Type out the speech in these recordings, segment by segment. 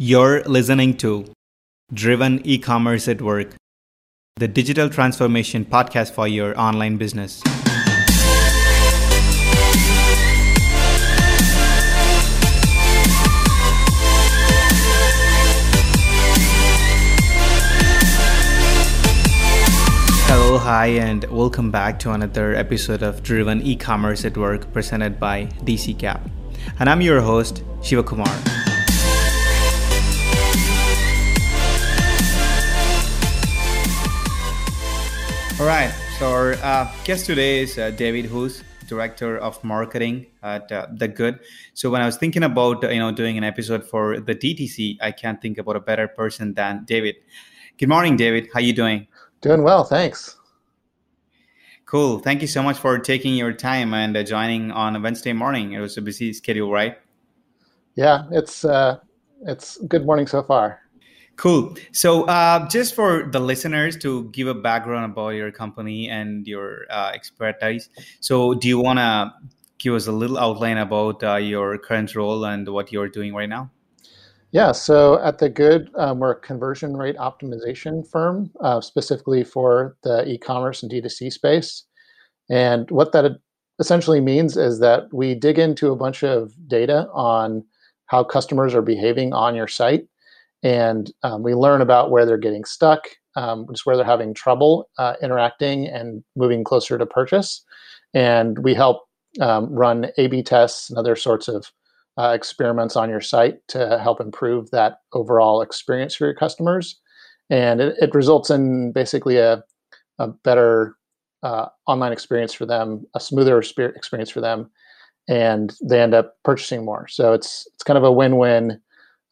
You're listening to Driven E-commerce at Work, the digital transformation podcast for your online business. Hello, hi, and welcome back to another episode of Driven E-commerce at Work presented by DCKAP. And I'm your host, Shiva Kumar. All right. So our uh, guest today is uh, David Hoos, director of marketing at uh, The Good. So when I was thinking about uh, you know doing an episode for the DTC, I can't think about a better person than David. Good morning, David. How are you doing? Doing well, thanks. Cool. Thank you so much for taking your time and uh, joining on a Wednesday morning. It was a busy schedule, right? Yeah, it's uh, it's good morning so far. Cool. So, uh, just for the listeners to give a background about your company and your uh, expertise, so do you want to give us a little outline about uh, your current role and what you're doing right now? Yeah, so at The Good, um, we're a conversion rate optimization firm, uh, specifically for the e commerce and D2C space. And what that essentially means is that we dig into a bunch of data on how customers are behaving on your site and um, we learn about where they're getting stuck, um, just where they're having trouble uh, interacting and moving closer to purchase. And we help um, run A/B tests and other sorts of uh, experiments on your site to help improve that overall experience for your customers. And it, it results in basically a, a better uh, online experience for them, a smoother experience for them, and they end up purchasing more. So it's it's kind of a win-win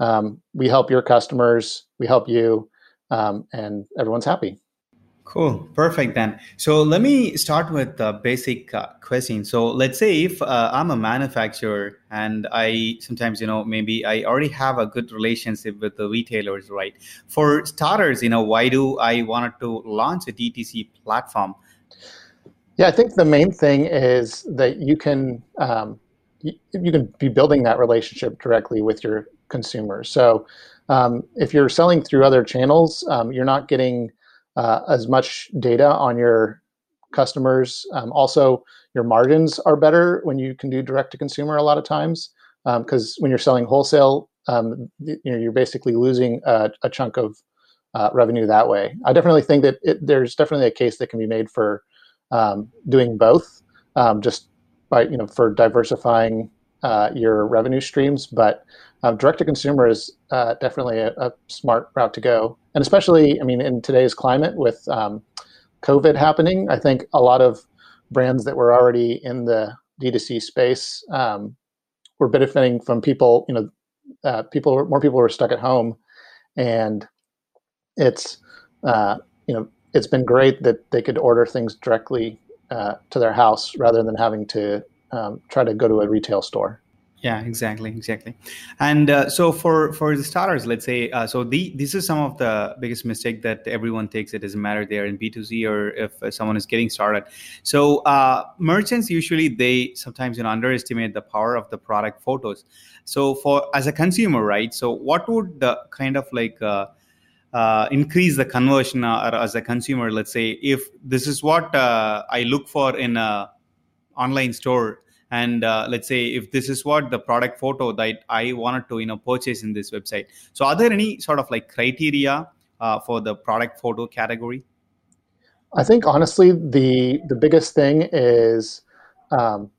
um, we help your customers, we help you, um, and everyone's happy. Cool, perfect then. So let me start with the basic uh, question. So let's say if uh, I'm a manufacturer and I sometimes, you know, maybe I already have a good relationship with the retailers, right? For starters, you know, why do I wanted to launch a DTC platform? Yeah, I think the main thing is that you can um, you, you can be building that relationship directly with your consumers. So um, if you're selling through other channels, um, you're not getting uh, as much data on your customers. Um, also, your margins are better when you can do direct to consumer a lot of times because um, when you're selling wholesale, um, you know, you're basically losing a, a chunk of uh, revenue that way. I definitely think that it, there's definitely a case that can be made for um, doing both, just by you know for diversifying uh, your revenue streams, but um, direct to consumer is uh, definitely a, a, smart route to go. And especially, I mean, in today's climate with um, COVID happening, I think a lot of brands that were already in the D2C space um, were benefiting from people, you know, uh, people, more people were stuck at home. And it's, uh, you know, it's been great that they could order things directly uh, to their house rather than having to um, try to go to a retail store. Yeah exactly exactly. And uh, so for for the starters let's say uh, so the this is some of the biggest mistake that everyone takes. It doesn't matter they're in b2c or if uh, someone is getting started. So uh, merchants usually they sometimes you know underestimate the power of the product photos. So for as a consumer right so what would the kind of like uh, uh, increase the conversion uh, as a consumer let's say if this is what uh, i look for in a online store. And uh, let's say if this is what the product photo that i wanted to you know purchase in this website. So are there any sort of like criteria uh, for the product photo category? I think honestly the the biggest thing is um,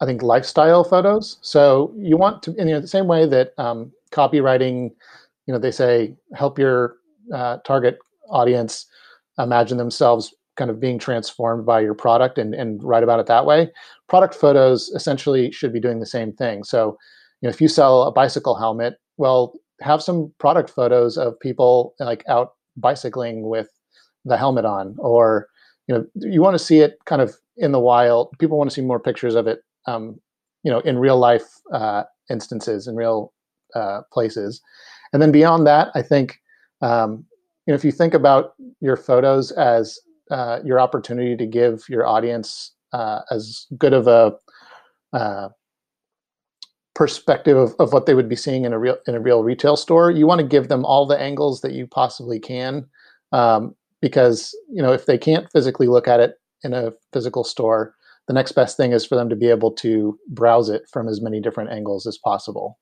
i think lifestyle photos. So you want to in the same way that um, copywriting you know they say help your uh, target audience imagine themselves kind of being transformed by your product and, and write about it that way. Product photos essentially should be doing the same thing. So, you know, if you sell a bicycle helmet, well, have some product photos of people like out bicycling with the helmet on, or you know, you want to see it kind of in the wild. People want to see more pictures of it, um, you know, in real life uh, instances, in real uh, places. And then beyond that, I think um, you know, if you think about your photos as uh, your opportunity to give your audience uh, as good of a uh, perspective of, of what they would be seeing in a real in a real retail store. You want to give them all the angles that you possibly can, um, because you know if they can't physically look at it in a physical store, the next best thing is for them to be able to browse it from as many different angles as possible.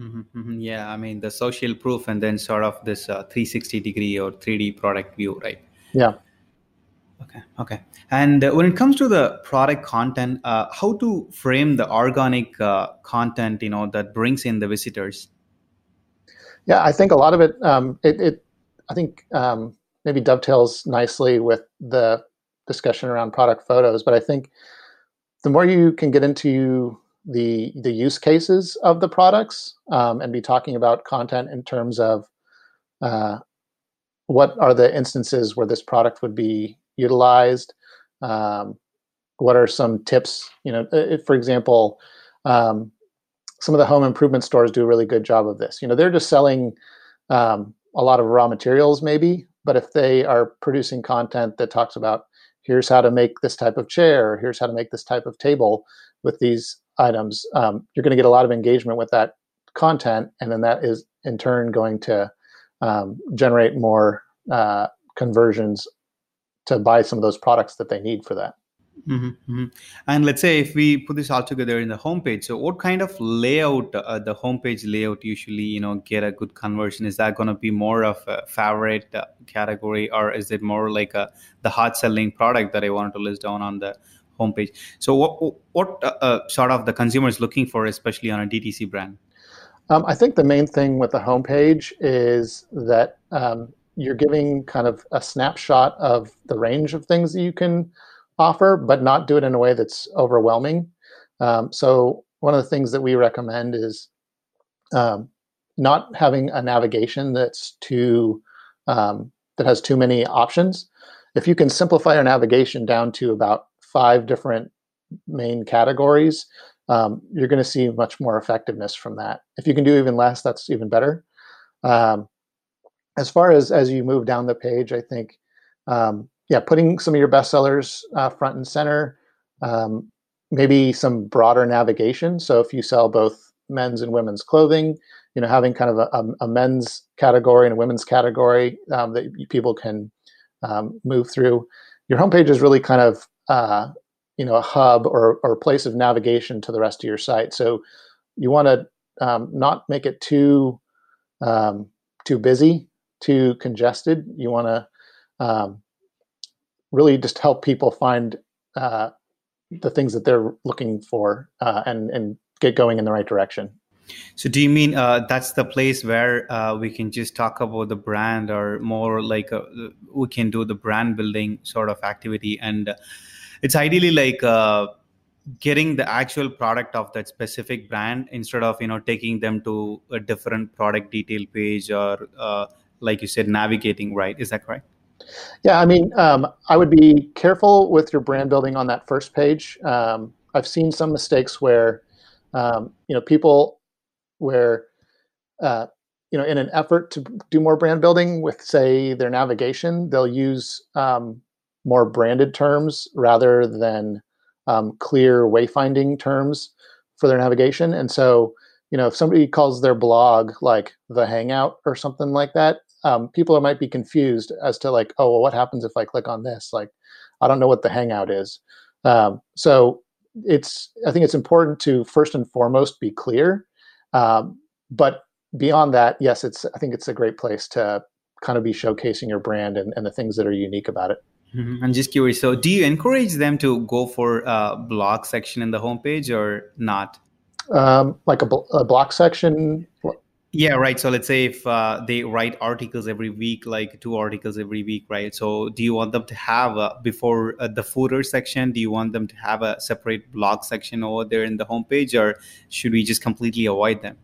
Mm-hmm, mm-hmm. Yeah, I mean the social proof and then sort of this uh, 360 degree or 3D product view, right? Yeah. Okay. Okay. And uh, when it comes to the product content, uh, how to frame the organic uh, content, you know, that brings in the visitors? Yeah, I think a lot of it, um, it, it, I think um, maybe dovetails nicely with the discussion around product photos. But I think the more you can get into the the use cases of the products um, and be talking about content in terms of uh, what are the instances where this product would be utilized um, what are some tips you know if, for example um, some of the home improvement stores do a really good job of this. You know they're just selling um, a lot of raw materials maybe but if they are producing content that talks about here's how to make this type of chair here's how to make this type of table with these items, um, you're going to get a lot of engagement with that content, and then that is in turn going to um, generate more uh, conversions to buy some of those products that they need for that. Mm-hmm, mm-hmm. And let's say if we put this all together in the homepage, so what kind of layout, uh, the homepage layout, usually you know get a good conversion? Is that going to be more of a favorite uh, category, or is it more like a the hot selling product that I wanted to list down on the homepage. So what what uh, uh, sort of the consumer is looking for, especially on a DTC brand? Um, I think the main thing with the homepage is that um, you're giving kind of a snapshot of the range of things that you can offer, but not do it in a way that's overwhelming. Um, so one of the things that we recommend is um, not having a navigation that's too um, that has too many options. If you can simplify your navigation down to about five different main categories, um, you're going to see much more effectiveness from that. If you can do even less, that's even better. Um, as far as as you move down the page, I think, um, yeah, putting some of your bestsellers uh, front and center, um, maybe some broader navigation. So if you sell both men's and women's clothing, you know, having kind of a, a, men's category and a women's category um, that people can um, move through. Your homepage is really kind of uh, you know a hub or or place of navigation to the rest of your site. So you want to um, not make it too um, too busy, too congested. You want to um, really just help people find uh, the things that they're looking for uh, and and get going in the right direction. So, do you mean uh, that's the place where uh, we can just talk about the brand, or more like uh, we can do the brand building sort of activity? And it's ideally like uh, getting the actual product of that specific brand instead of you know taking them to a different product detail page or uh, like you said navigating right? Is that correct yeah i mean um, i would be careful with your brand building on that first page um, i've seen some mistakes where um, you know people where uh, you know in an effort to do more brand building with say their navigation they'll use um, more branded terms rather than um, clear wayfinding terms for their navigation. And so, you know, if somebody calls their blog like the Hangout or something like that, um, people might be confused as to like, oh, well, what happens if I click on this? Like, I don't know what the Hangout is. Um, so it's I think it's important to first and foremost be clear. Um, but beyond that, yes, it's I think it's a great place to kind of be showcasing your brand and, and the things that are unique about it. Mm-hmm. I'm just curious. So, do you encourage them to go for a blog section in the homepage or not? Um, like a, a block section? Yeah, right. So let's say if uh, they write articles every week, like two articles every week, right? So do you want them to have a, before uh, the footer section? Do you want them to have a separate blog section over there in the homepage, or should we just completely avoid them?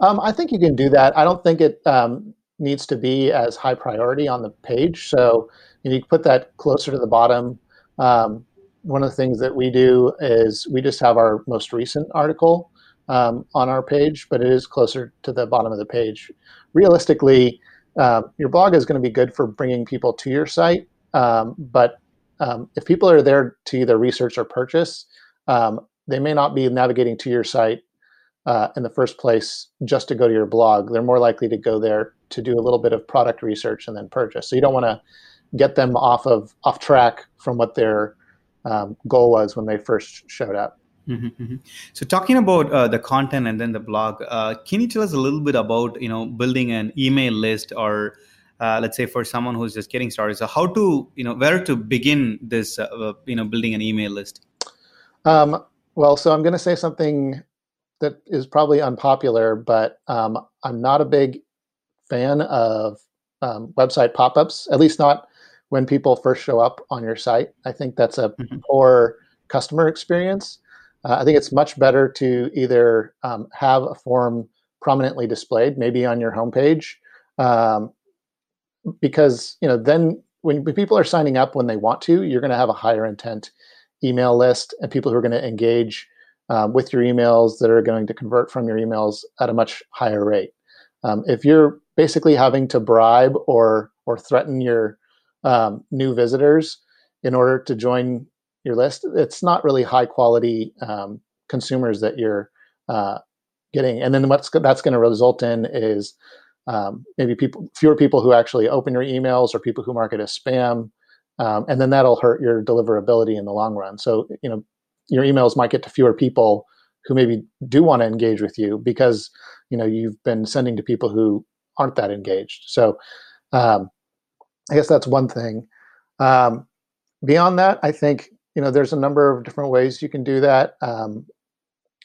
Um, I think you can do that. I don't think it um, needs to be as high priority on the page. So you, know, you put that closer to the bottom. Um, one of the things that we do is we just have our most recent article um, on our page, but it is closer to the bottom of the page. Realistically, uh, your blog is going to be good for bringing people to your site, um, but um, if people are there to either research or purchase, um, they may not be navigating to your site uh, in the first place just to go to your blog. They're more likely to go there to do a little bit of product research and then purchase. So you don't want to get them off of off track from what their um, goal was when they first showed up. Mm-hmm, mm-hmm. So talking about uh, the content and then the blog, uh, can you tell us a little bit about you know building an email list or uh, let's say for someone who's just getting started, so how to you know where to begin this uh, you know building an email list? Um, well, so I'm going to say something that is probably unpopular, but um, I'm not a big fan of um, website pop-ups. At least not when people first show up on your site. I think that's a mm-hmm. poor customer experience. Uh, I think it's much better to either um, have a form prominently displayed, maybe on your homepage, um, because you know then when, people are signing up when they want to, you're going to have a higher intent email list and people who are going to engage um, with your emails that are going to convert from your emails at a much higher rate. Um, if you're basically having to bribe or or threaten your um, new visitors in order to join your list, it's not really high quality um, consumers that you're uh, getting. And then what's that's going to result in is um, maybe people fewer people who actually open your emails or people who mark it as spam, um, and then that'll hurt your deliverability in the long run. So you know your emails might get to fewer people who maybe do want to engage with you because you know you've been sending to people who aren't that engaged. So um, I guess that's one thing. Um, beyond that, I think you know there's a number of different ways you can do that. Um,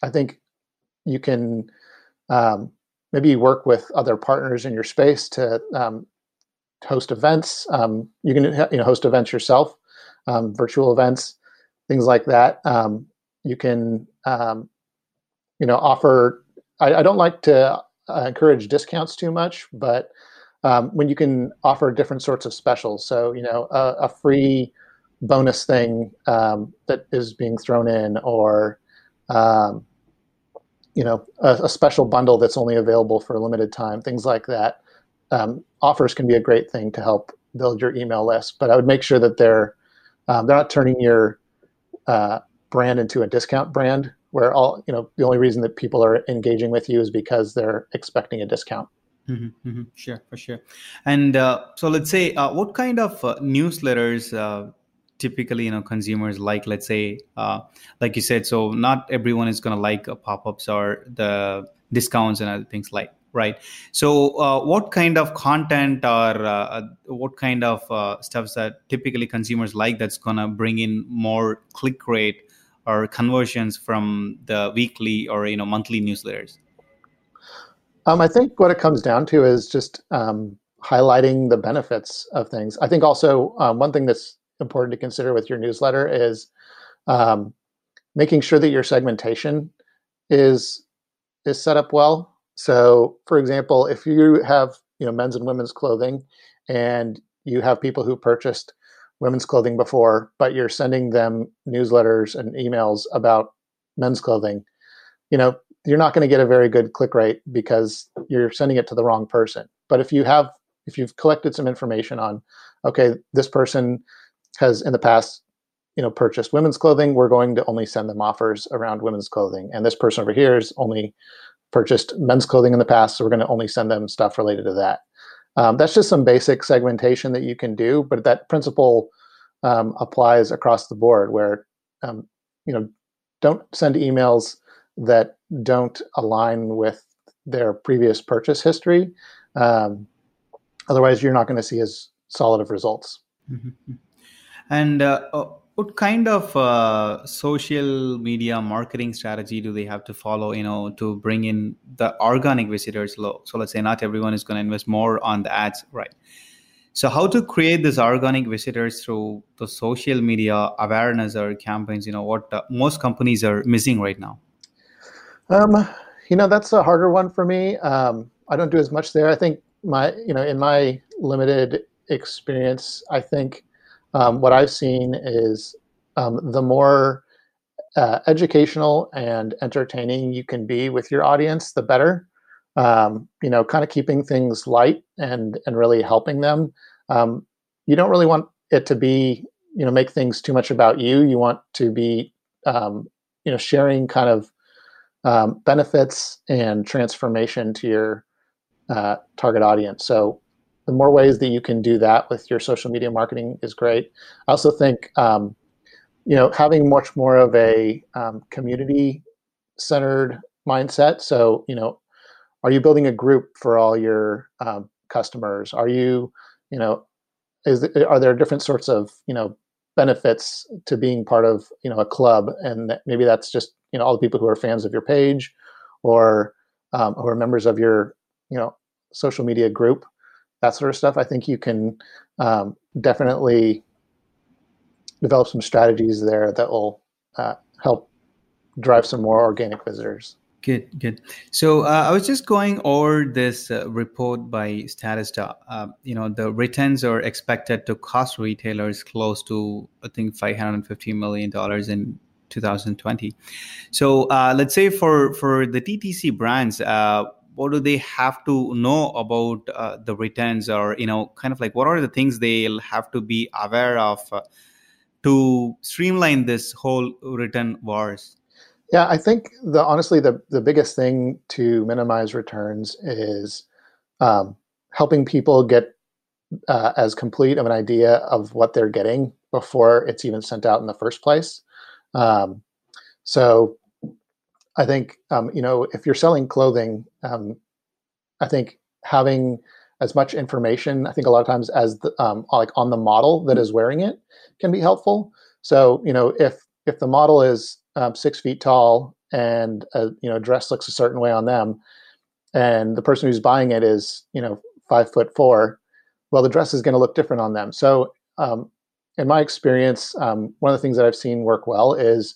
i think you can um, maybe work with other partners in your space to um, host events. Um, you can you know host events yourself um, virtual events things like that. Um, you can you know offer I, I don't like to uh, encourage discounts too much but when you can offer different sorts of specials. So you know a, a free bonus thing um, that is being thrown in or um, you know a, a, special bundle that's only available for a limited time things like that. Um, offers can be a great thing to help build your email list but i would make sure that they're um, they're not turning your uh, brand into a discount brand where all you know the only reason that people are engaging with you is because they're expecting a discount. Mm-hmm, mm-hmm, sure, for sure. And uh, so, let's say, uh, what kind of uh, newsletters uh, typically you know consumers like let's say uh, like you said so not everyone is going to like uh, pop-ups or the discounts and other things like right? So uh, what kind of content or uh, uh, what kind of uh, stuff that typically consumers like that's going to bring in more click rate or conversions from the weekly or you know monthly newsletters? Um, i think what it comes down to is just um, highlighting the benefits of things. I think also um, one thing that's important to consider with your newsletter is um, making sure that your segmentation is is set up well. So, for example, if you have you know men's and women's clothing, and you have people who purchased women's clothing before, but you're sending them newsletters and emails about men's clothing, you know you're not going to get a very good click rate because you're sending it to the wrong person. But if you have if you've collected some information on, okay, this person has in the past you know purchased women's clothing we're going to only send them offers around women's clothing. And this person over here has only purchased men's clothing in the past so we're going to only send them stuff related to that. Um, that's just some basic segmentation that you can do but that principle um, applies across the board where um, you know don't send emails that don't align with their previous purchase history um, otherwise you're not going to see as solid of results. Mm-hmm. And uh, uh, what kind of uh, social media marketing strategy do they have to follow, you know, to bring in the organic visitors low? So let's say not everyone is going to invest more on the ads, right? So how to create this organic visitors through the social media awareness or campaigns? You know, what uh, most companies are missing right now. Um, you know, that's a harder one for me. Um, I don't do as much there. I think my, you know, in my limited experience, I think um, what I've seen is um, the more uh, educational and entertaining you can be with your audience, the better. Um, you know, kind of keeping things light and and really helping them. Um, you don't really want it to be, you know, make things too much about you. You want to be um, you know sharing kind of um, benefits and transformation to your uh, target audience. So the more ways that you can do that with your social media marketing is great. I also think um, you know having much more of a um, community centered mindset. So you know, are you building a group for all your um, customers? Are you you know is are there different sorts of you know benefits to being part of you know a club and that maybe that's just you know all the people who are fans of your page or um, who are members of your you know social media group that sort of stuff i think you can um, definitely develop some strategies there that will uh, help drive some more organic visitors Good, good. So uh, I was just going over this uh, report by Statista. Uh, you know, the returns are expected to cost retailers close to, I think, five hundred and fifty million dollars in 2020. So uh, let's say for for the DTC brands, uh, what do they have to know about uh, the returns, or you know, kind of like what are the things they'll have to be aware of to streamline this whole return wars? Yeah, I think the honestly the the biggest thing to minimize returns is um, helping people get uh, as complete of an idea of what they're getting before it's even sent out in the first place. Um, so, I think um, you know if you're selling clothing, um, I think having as much information, I think a lot of times as the, um, like on the model that is wearing it can be helpful. So you know if if the model is um, six feet tall and a, you know dress looks a certain way on them, and the person who's buying it is you know five foot four, well the dress is going to look different on them. So um, in my experience, um, one of the things that I've seen work well is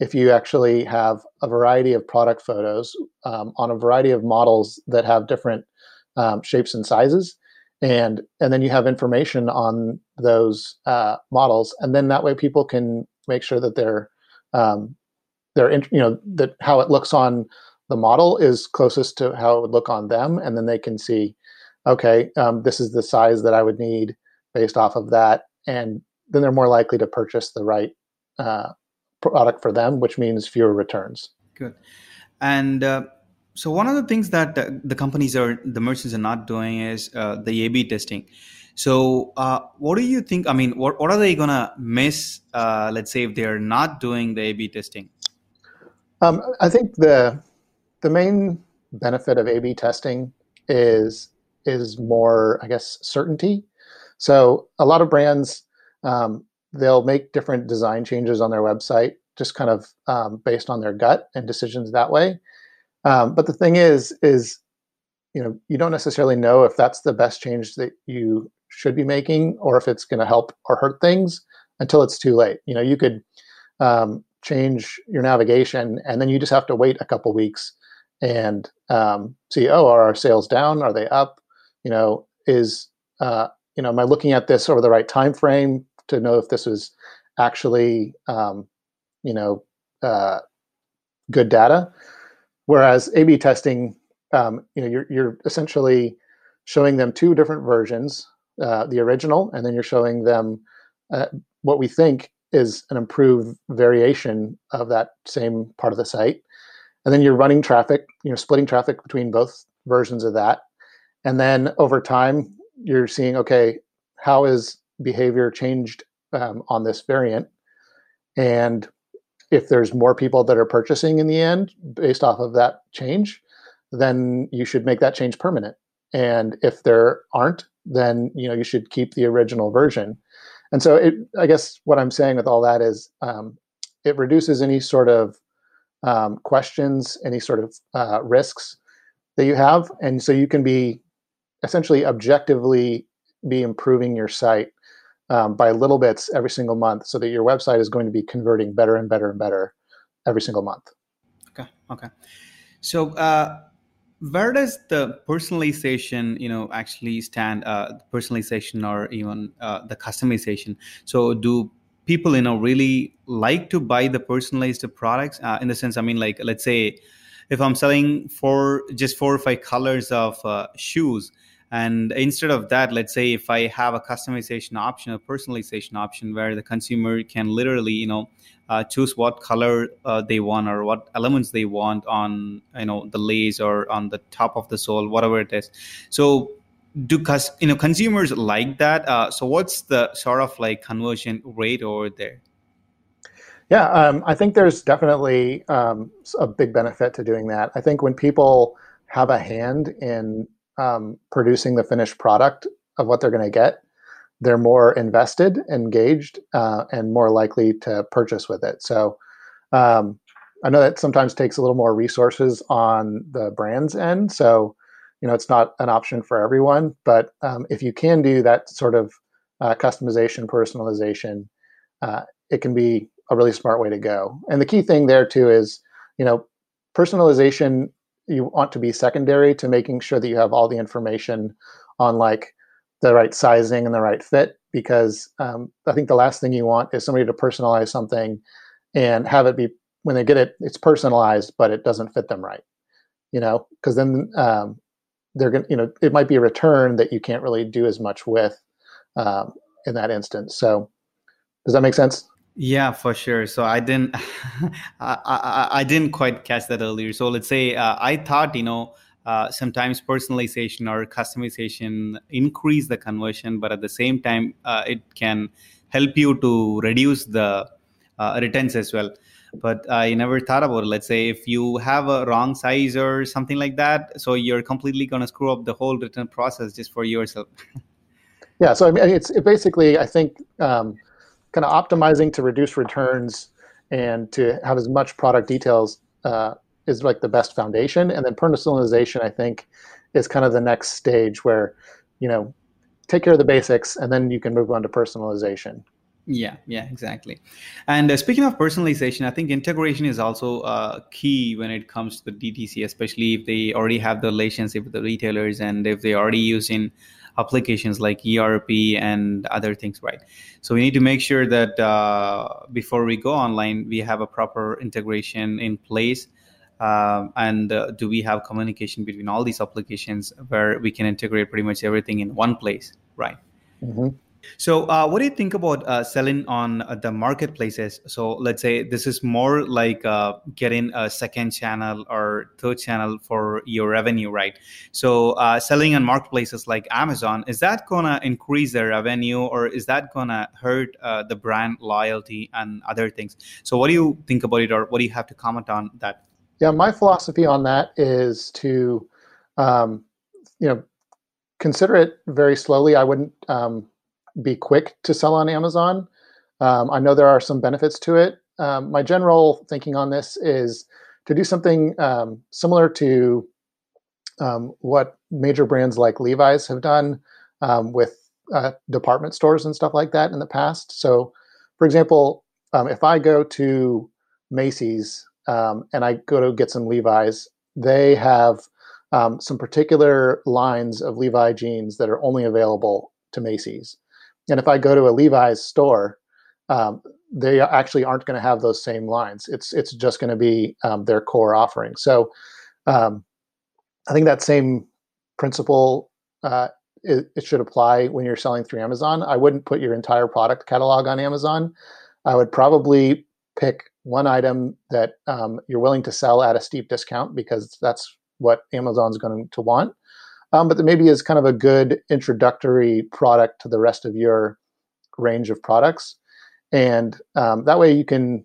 if you actually have a variety of product photos um, on a variety of models that have different um, shapes and sizes and and then you have information on those uh, models and then that way people can make sure that they're um, they're you know that how it looks on the model is closest to how it would look on them, and then they can see, okay, um, this is the size that I would need based off of that, and then they're more likely to purchase the right uh, product for them, which means fewer returns. Good, and. Uh, so one of the things that the companies are the merchants are not doing is uh, the A/B testing. So, uh, what do you think? I mean, what, what are they going to miss, uh, let's say, if they're not doing the A B testing? Um, I think the the main benefit of A B testing is is more, I guess, certainty. So, a lot of brands um, they'll make different design changes on their website, just kind of um, based on their gut and decisions that way. Um, but the thing is, is you know, you don't necessarily know if that's the best change that you should be making or if it's going to help or hurt things until it's too late. You know, you could um, change your navigation and then you just have to wait a couple weeks and um, see, oh, are our sales down? Are they up? You know, is uh, you know, am I looking at this over the right time frame to know if this was actually, um, you know, uh, good data? Whereas A/B testing, um, you know, you're you're essentially showing them two different versions uh, the original, and then you're showing them uh, what we think is an improved variation of that same part of the site. And then you're running traffic, you know, splitting traffic between both versions of that. And then over time, you're seeing, okay, how is behavior changed um, on this variant? And if there's more people that are purchasing in the end based off of that change, then you should make that change permanent. And if there aren't, then you know you should keep the original version. And so, it, I guess what I'm saying with all that is, um, it reduces any sort of um, questions, any sort of uh, risks that you have, and so you can be essentially objectively be improving your site um, by little bits every single month, so that your website is going to be converting better and better and better every single month. Okay. Okay. So. Uh where does the personalization you know actually stand uh, personalization or even uh, the customization so do people you know really like to buy the personalized products uh, in the sense i mean like let's say if i'm selling for just four or five colors of uh, shoes and instead of that let's say if i have a customization option a personalization option where the consumer can literally you know uh, choose what color uh, they want or what elements they want on you know the lace or on the top of the sole whatever it is. So do cus- you know consumers like that? Uh, so what's the sort of like conversion rate over there? Yeah um, i think there's definitely um, a big benefit to doing that. I think when people have a hand in um, producing the finished product of what they're going to get, they're more invested, engaged, uh, and more likely to purchase with it. So um, I know that sometimes takes a little more resources on the brand's end. So you know it's not an option for everyone, but um, if you can do that sort of uh, customization, personalization, uh, it can be a really smart way to go. And the key thing there too is you know personalization you want to be secondary to making sure that you have all the information on like the right sizing and the right fit because um, i think the last thing you want is somebody to personalize something and have it be when they get it it's personalized but it doesn't fit them right you know? Because then um, they're going to you know it might be a return that you can't really do as much with um, in that instance. So does that make sense yeah, for sure. So I didn't, I, I, I, didn't quite catch that earlier. So let's say uh, I thought, you know, uh, sometimes personalization or customization increase the conversion, but at the same time, uh, it can help you to reduce the uh, returns as well. But I never thought about it. Let's say if you have a wrong size or something like that, so you're completely going to screw up the whole return process just for yourself. yeah. So I mean, it's it basically, I think. Um, kind of optimizing to reduce returns and to have as much product details uh, is like the best foundation. And then personalization, I think, is kind of the next stage where, you know, take care of the basics and then you can move on to personalization. Yeah, yeah, exactly. And uh, speaking of personalization, I think integration is also uh, key when it comes to the DTC, especially if they already have the relationship with the retailers and if they already using applications like ERP and other things, right? So we need to make sure that uh, before we go online, we have a proper integration in place. Uh, and uh, do we have communication between all these applications where we can integrate pretty much everything in one place, right? Mm-hmm. So, uh, what do you think about uh, selling on uh, the marketplaces? So, let's say this is more like uh, getting a second channel or third channel for your revenue, right? So, uh, selling on marketplaces like Amazon, is that going to increase their revenue or is that going to hurt uh, the brand loyalty and other things? So, what do you think about it or what do you have to comment on that? Yeah, my philosophy on that is to, um, you know, consider it very slowly. I wouldn't. Um, be quick to sell on Amazon. Um, I know there are some benefits to it. Um, my general thinking on this is to do something um, similar to um, what major brands like Levi's have done um, with uh, department stores and stuff like that in the past. So, for example, um, if I go to Macy's and I go to get some Levi's, they have some particular lines of Levi jeans that are only available to Macy's. And if I go to a Levi's store, um, they actually aren't going to have those same lines. It's it's just going to be um, their core offering. So um, I think that same principle uh, it, it, should apply when you're selling through Amazon. I wouldn't put your entire product catalog on Amazon. I would probably pick one item that um, you're willing to sell at a steep discount because that's what Amazon's going to want um, but that maybe is kind of a good introductory product to the rest of your range of products. And um, that way you can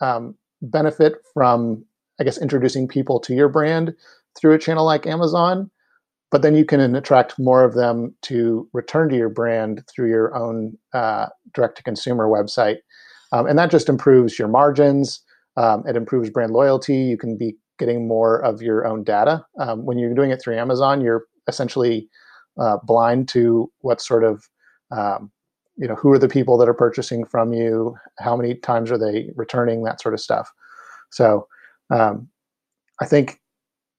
um, benefit from, I guess, introducing people to your brand through a channel like Amazon. But then you can attract more of them to return to your brand through your own uh, direct to consumer website. Um, and that just improves your margins. Um, it improves brand loyalty. You can be getting more of your own data. Um, when you're doing it through Amazon, you're essentially uh, blind to what sort of um, you know who are the people that are purchasing from you how many times are they returning that sort of stuff. So um, i think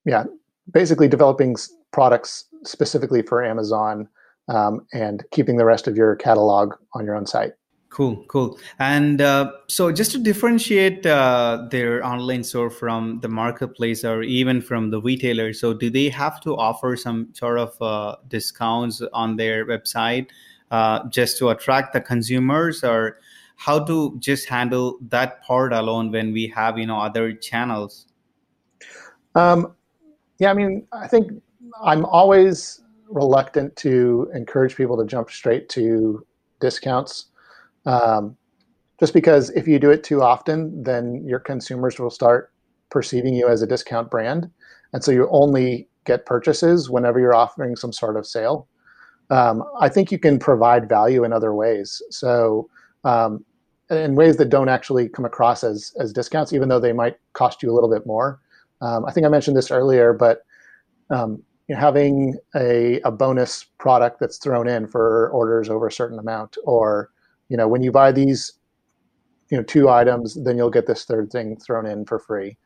yeah basically developing products specifically for amazon um, and keeping the rest of your catalog on your own site Cool, cool. And uh, so, just to differentiate uh, their online store from the marketplace or even from the retailer, so do they have to offer some sort of uh, discounts on their website uh, just to attract the consumers, or how to just handle that part alone when we have you know other channels? Um, yeah, I mean, I think I'm always reluctant to encourage people to jump straight to discounts um, just because if you do it too often, then your consumers will start perceiving you as a discount brand. And so you only get purchases whenever you're offering some sort of sale. Um, I think you can provide value in other ways. So, um, in ways that don't actually come across as, as discounts, even though they might cost you a little bit more. Um, I think I mentioned this earlier, but um, you know, having a, a bonus product that's thrown in for orders over a certain amount, or you know, when you buy these, you know, two items, then you'll get this third thing thrown in for free.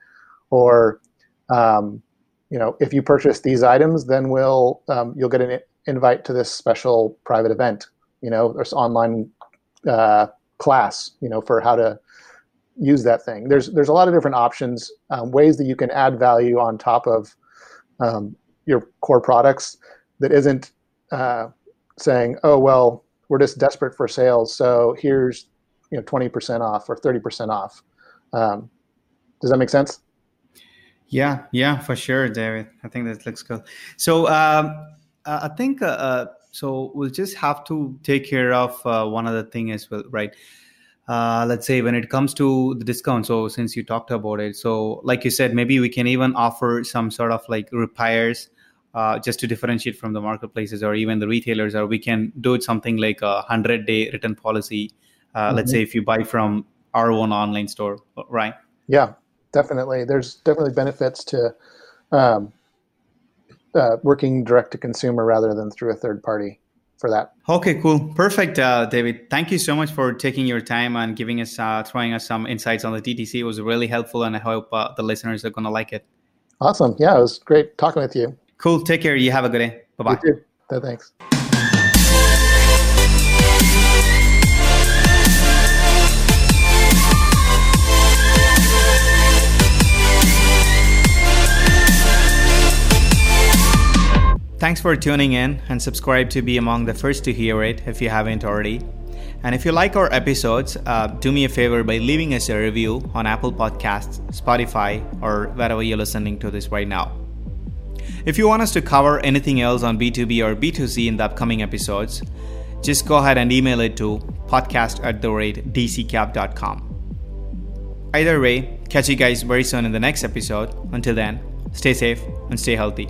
Or, um, you know, if you purchase these items, then we'll um, you'll get an invite to this special private event. You know, there's online uh, class. You know, for how to use that thing. There's there's a lot of different options, um, ways that you can add value on top of um, your core products that isn't uh, saying, oh well, we're just desperate for sales. So here's you know 20% off or 30% off. Um, does that make sense? Yeah, yeah, for sure, David. I think that looks good. So um, I think uh, uh, so. We'll just have to take care of uh, one other thing as well, right? Uh, let's say when it comes to the discount. So since you talked about it, so like you said, maybe we can even offer some sort of like repairs uh, just to differentiate from the marketplaces or even the retailers, or we can do it something like a hundred day return policy. Uh, mm-hmm. Let's say if you buy from our own online store, right? Yeah, definitely. There's definitely benefits to um, uh, working direct to consumer rather than through a third party for that. Okay, cool, perfect, uh, David. Thank you so much for taking your time and giving us, uh, throwing us some insights on the DTC. It was really helpful, and I hope uh, the listeners are going to like it. Awesome. Yeah, it was great talking with you. Cool. Take care. You have a good day. Bye bye. Thanks. Thanks for tuning in and subscribe to be among the first to hear it if you haven't already. And if you like our episodes, uh, do me a favor by leaving us a review on Apple Podcasts, Spotify, or wherever you're listening to this right now. If you want us to cover anything else on B2B or B2C in the upcoming episodes, just go ahead and email it to podcast at the rate dckap.com. Either way, catch you guys very soon in the next episode. Until then, stay safe and stay healthy.